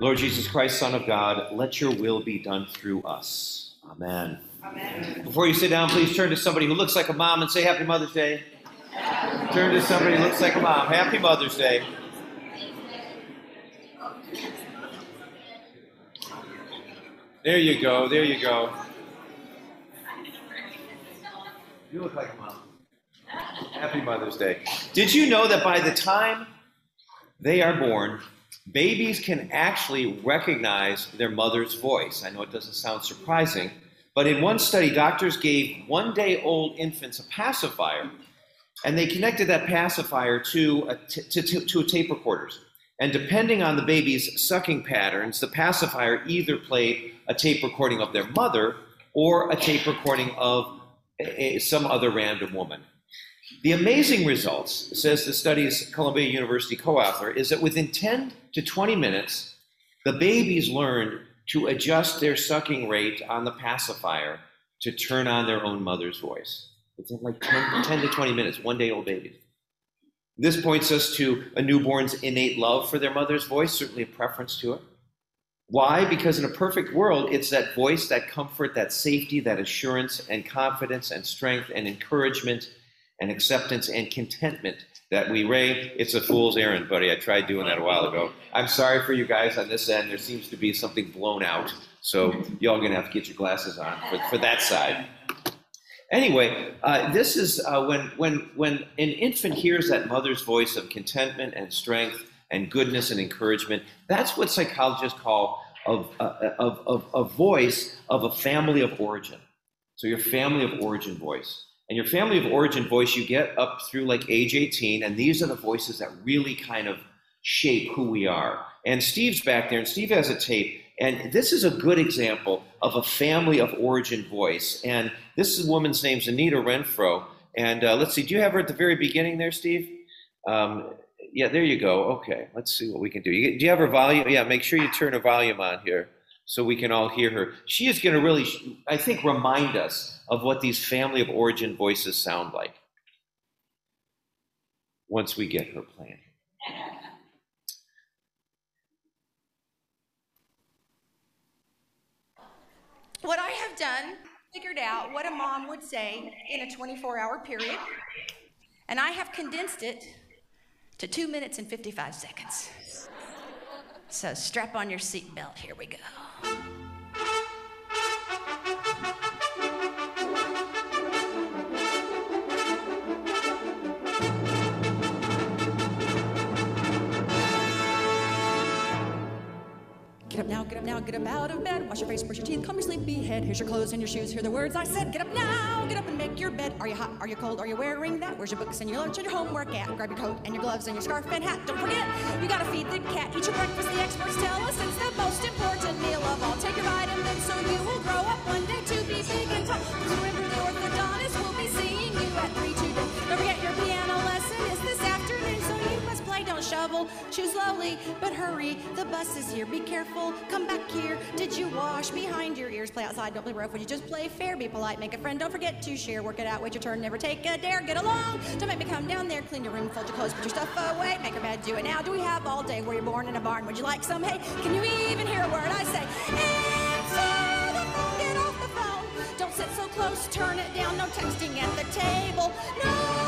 Lord Jesus Christ, Son of God, let your will be done through us. Amen. Amen. Before you sit down, please turn to somebody who looks like a mom and say Happy Mother's Day. Turn to somebody who looks like a mom. Happy Mother's Day. There you go. There you go. You look like a mom. Happy Mother's Day. Did you know that by the time they are born, babies can actually recognize their mother's voice. I know it doesn't sound surprising, but in one study, doctors gave one day old infants a pacifier, and they connected that pacifier to to a tape recorders. And depending on the baby's sucking patterns, the pacifier either played a tape recording of their mother or a tape recording of a, a, some other random woman. The amazing results, says the study's Columbia University co author, is that within 10 to 20 minutes, the babies learned to adjust their sucking rate on the pacifier to turn on their own mother's voice. Within like 10, 10 to 20 minutes, one day old babies. This points us to a newborn's innate love for their mother's voice, certainly a preference to it. Why? Because in a perfect world, it's that voice, that comfort, that safety, that assurance and confidence and strength and encouragement and acceptance and contentment that we ray. It's a fool's errand, buddy. I tried doing that a while ago. I'm sorry for you guys on this end. There seems to be something blown out. So y'all gonna have to get your glasses on for, for that side. Anyway, uh, this is uh, when when when an infant hears that mother's voice of contentment and strength and goodness and encouragement. That's what psychologists call of, of, of a voice of a family of origin. So your family of origin voice. And your family of origin voice, you get up through like age 18, and these are the voices that really kind of shape who we are. And Steve's back there, and Steve has a tape. And this is a good example of a family of origin voice. And this is, woman's name's Anita Renfro. And uh, let's see, do you have her at the very beginning there, Steve? Um, yeah, there you go. Okay, let's see what we can do. Do you have her volume? Yeah, make sure you turn her volume on here so we can all hear her. She is going to really, I think, remind us of what these family of origin voices sound like once we get her plan. What I have done, figured out what a mom would say in a 24 hour period, and I have condensed it to two minutes and 55 seconds. So strap on your seatbelt. Here we go. Get up now, get up now, get up out of bed. Wash your face, brush your teeth, comb your sleepy head. Here's your clothes and your shoes. Hear the words I said. Get up now, get up and make your bed. Are you hot? Are you cold? Are you wearing that? Where's your books and your lunch and your homework at? Grab your coat and your gloves and your scarf and hat. Don't forget, you gotta feed the cat. Eat your breakfast. The experts tell us it's the most important meal of all. Take your vitamins so you will grow Shovel. Choose slowly, but hurry. The bus is here. Be careful. Come back here. Did you wash behind your ears? Play outside. Don't play rough. Would you just play fair? Be polite. Make a friend. Don't forget to share. Work it out. Wait your turn. Never take a dare. Get along. Don't make me come down there. Clean your room. Fold your clothes. Put your stuff away. Make a bed. Do it now. Do we have all day? Were you born in a barn? Would you like some hay? Can you even hear a word I say? Answer the phone. Get off the phone. Don't sit so close. Turn it down. No texting at the table. No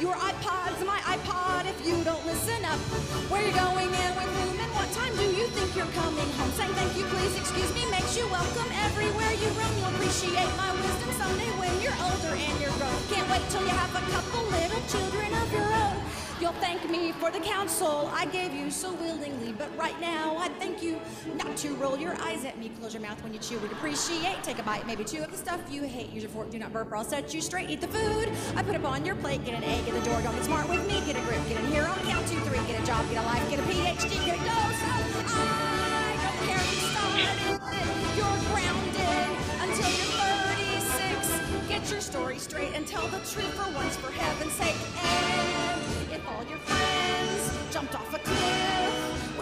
Your iPod's my iPod if you don't listen up. Where you going and with whom and what time do you think you're coming home? Saying thank you, please, excuse me makes you welcome everywhere you roam. You'll appreciate my wisdom someday when you're older and you're grown. Can't wait till you have a couple little children of your own. You'll thank me for the counsel I gave you so willingly, but right now I thank you not to roll your eyes at me. Close your mouth when you chew. We'd appreciate. Take a bite, maybe two of the stuff you hate. Use your fork, do not burp, or I'll set you straight. Eat the food I put up on your plate. Get an A, get a door. Don't smart with me. Get a grip, get in here on count two, three. Get a job, get a life, get a PhD, get a dose. I don't care who started it. You're grounded until you're 36. Get your story straight and tell the truth for once, for heaven's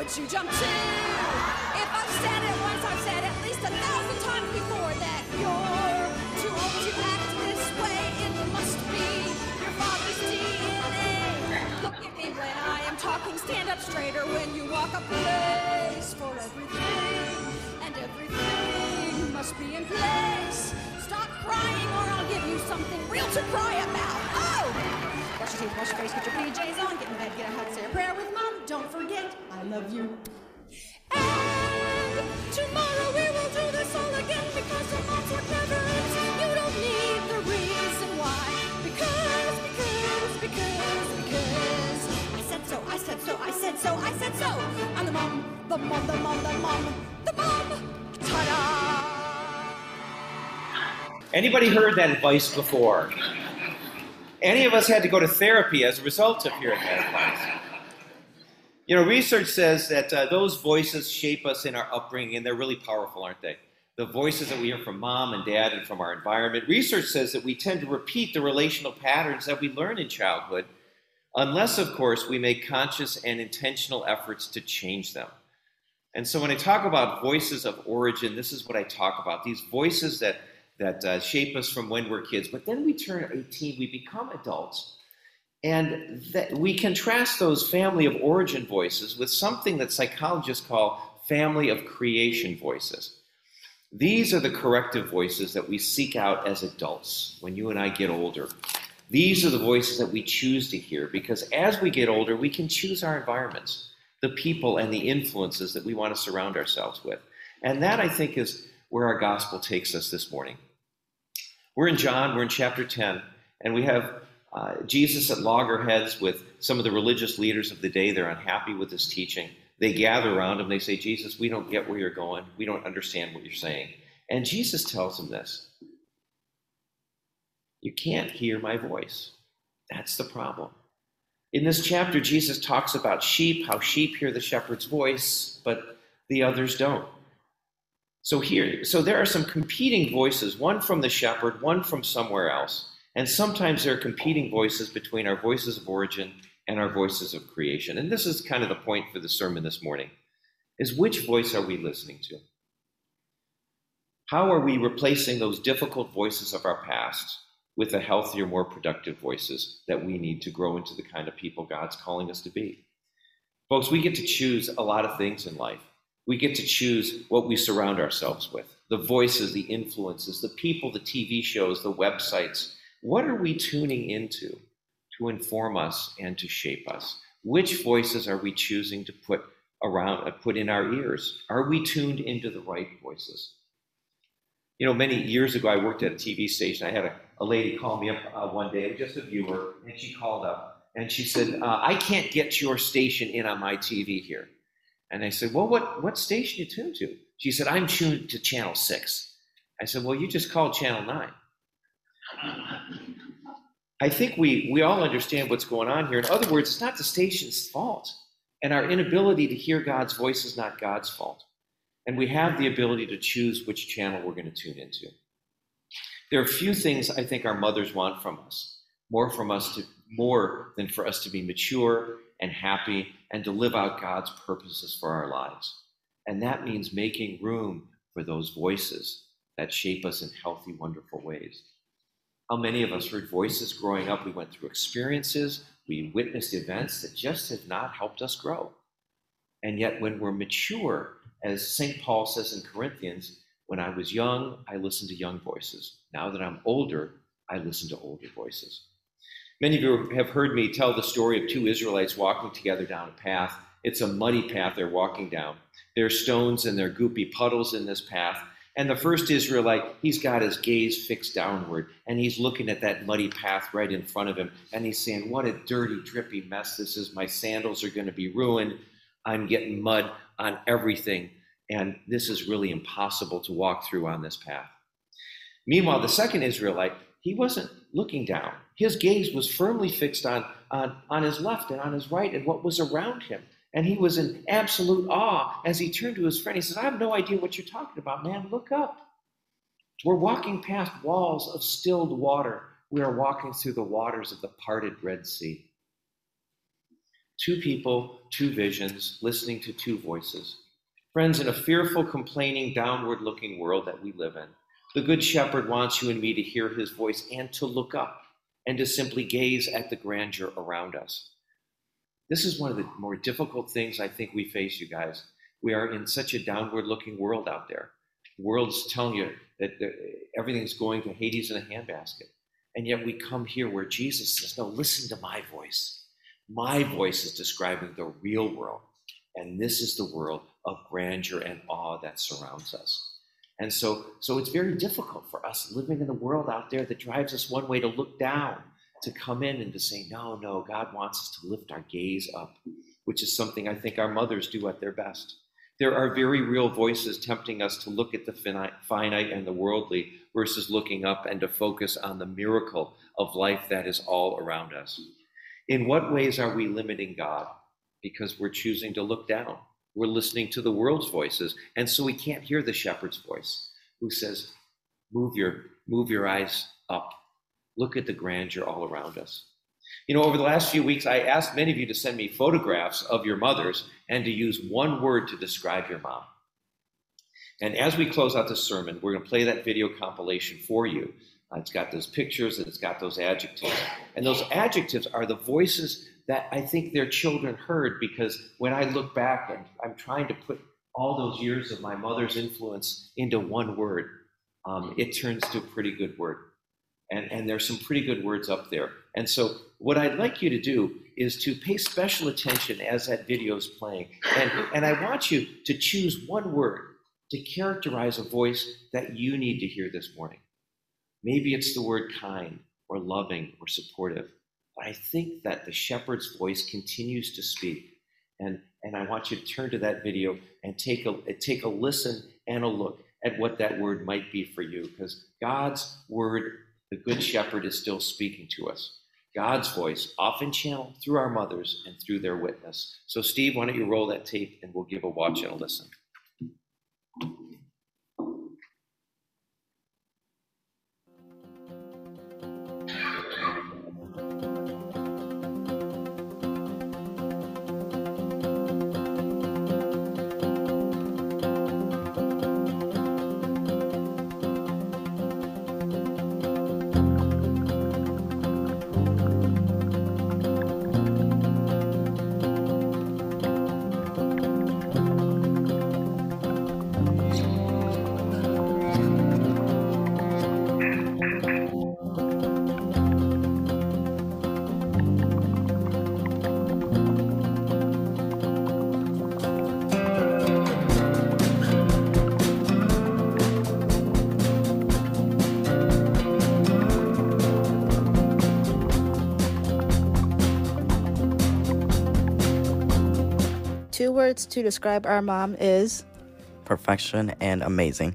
would you jump too? If I've said it once, I've said at least a thousand times before that you're too old to act this way. It must be your father's DNA. Look at me when I am talking, stand up straighter when you walk a place for everything, and everything must be in place. Stop crying, or I'll give you something real to cry about. Oh! Brush your teeth, wash your face, get your PJs on, get in bed, get a hot, say a prayer with mom. Don't forget, I love you. And tomorrow we will do this all again because the moms are clever. You don't need the reason why. Because, because, because, because. I said so, I said so, I said so, I said so. I'm the mom, the mom, the mom, the mom, the mom. Ta-da! Anybody heard that advice before? Any of us had to go to therapy as a result of hearing that advice. You know, research says that uh, those voices shape us in our upbringing, and they're really powerful, aren't they? The voices that we hear from mom and dad and from our environment. Research says that we tend to repeat the relational patterns that we learn in childhood, unless, of course, we make conscious and intentional efforts to change them. And so when I talk about voices of origin, this is what I talk about these voices that that uh, shape us from when we're kids. But then we turn 18, we become adults, and that we contrast those family of origin voices with something that psychologists call family of creation voices. These are the corrective voices that we seek out as adults when you and I get older. These are the voices that we choose to hear because as we get older, we can choose our environments, the people and the influences that we want to surround ourselves with. And that, I think, is where our gospel takes us this morning. We're in John, we're in chapter 10, and we have uh, Jesus at loggerheads with some of the religious leaders of the day. They're unhappy with his teaching. They gather around him. They say, Jesus, we don't get where you're going. We don't understand what you're saying. And Jesus tells them this You can't hear my voice. That's the problem. In this chapter, Jesus talks about sheep, how sheep hear the shepherd's voice, but the others don't. So here, so there are some competing voices, one from the shepherd, one from somewhere else. And sometimes there are competing voices between our voices of origin and our voices of creation. And this is kind of the point for the sermon this morning. Is which voice are we listening to? How are we replacing those difficult voices of our past with the healthier, more productive voices that we need to grow into the kind of people God's calling us to be? Folks, we get to choose a lot of things in life. We get to choose what we surround ourselves with the voices, the influences, the people, the TV shows, the websites. What are we tuning into to inform us and to shape us? Which voices are we choosing to put around, uh, put in our ears? Are we tuned into the right voices? You know, many years ago, I worked at a TV station. I had a, a lady call me up uh, one day, just a viewer, and she called up and she said, uh, I can't get your station in on my TV here. And I said, Well, what, what station you tuned to? She said, I'm tuned to channel six. I said, Well, you just called channel nine. I think we, we all understand what's going on here. In other words, it's not the station's fault. And our inability to hear God's voice is not God's fault. And we have the ability to choose which channel we're going to tune into. There are few things I think our mothers want from us, more from us to more than for us to be mature and happy and to live out God's purposes for our lives. And that means making room for those voices that shape us in healthy, wonderful ways. How many of us heard voices growing up? We went through experiences, we witnessed events that just have not helped us grow. And yet, when we're mature, as St. Paul says in Corinthians, when I was young, I listened to young voices. Now that I'm older, I listen to older voices. Many of you have heard me tell the story of two Israelites walking together down a path. It's a muddy path they're walking down. There are stones and there are goopy puddles in this path. And the first Israelite, he's got his gaze fixed downward and he's looking at that muddy path right in front of him and he's saying, What a dirty, drippy mess this is. My sandals are going to be ruined. I'm getting mud on everything. And this is really impossible to walk through on this path. Meanwhile, the second Israelite, he wasn't looking down. His gaze was firmly fixed on, on, on his left and on his right and what was around him. And he was in absolute awe as he turned to his friend. He says, I have no idea what you're talking about, man. Look up. We're walking past walls of stilled water. We are walking through the waters of the parted Red Sea. Two people, two visions, listening to two voices. Friends, in a fearful, complaining, downward looking world that we live in, the Good Shepherd wants you and me to hear his voice and to look up and to simply gaze at the grandeur around us. This is one of the more difficult things I think we face, you guys. We are in such a downward looking world out there. The world's telling you that everything's going to Hades in a handbasket. And yet we come here where Jesus says, No, listen to my voice. My voice is describing the real world. And this is the world of grandeur and awe that surrounds us. And so, so it's very difficult for us living in a world out there that drives us one way to look down to come in and to say, no, no, God wants us to lift our gaze up, which is something I think our mothers do at their best. There are very real voices tempting us to look at the finite and the worldly versus looking up and to focus on the miracle of life that is all around us. In what ways are we limiting God? Because we're choosing to look down. We're listening to the world's voices, and so we can't hear the shepherd's voice who says, Move your, move your eyes up Look at the grandeur all around us. You know, over the last few weeks, I asked many of you to send me photographs of your mothers and to use one word to describe your mom. And as we close out this sermon, we're going to play that video compilation for you. Uh, it's got those pictures and it's got those adjectives. And those adjectives are the voices that I think their children heard because when I look back and I'm trying to put all those years of my mother's influence into one word, um, it turns to a pretty good word. And, and there's some pretty good words up there. And so, what I'd like you to do is to pay special attention as that video is playing. And, and I want you to choose one word to characterize a voice that you need to hear this morning. Maybe it's the word kind or loving or supportive. But I think that the shepherd's voice continues to speak. And, and I want you to turn to that video and take a, take a listen and a look at what that word might be for you. Because God's word the Good Shepherd is still speaking to us. God's voice, often channeled through our mothers and through their witness. So, Steve, why don't you roll that tape and we'll give a watch and a listen. Two words to describe our mom is perfection and amazing.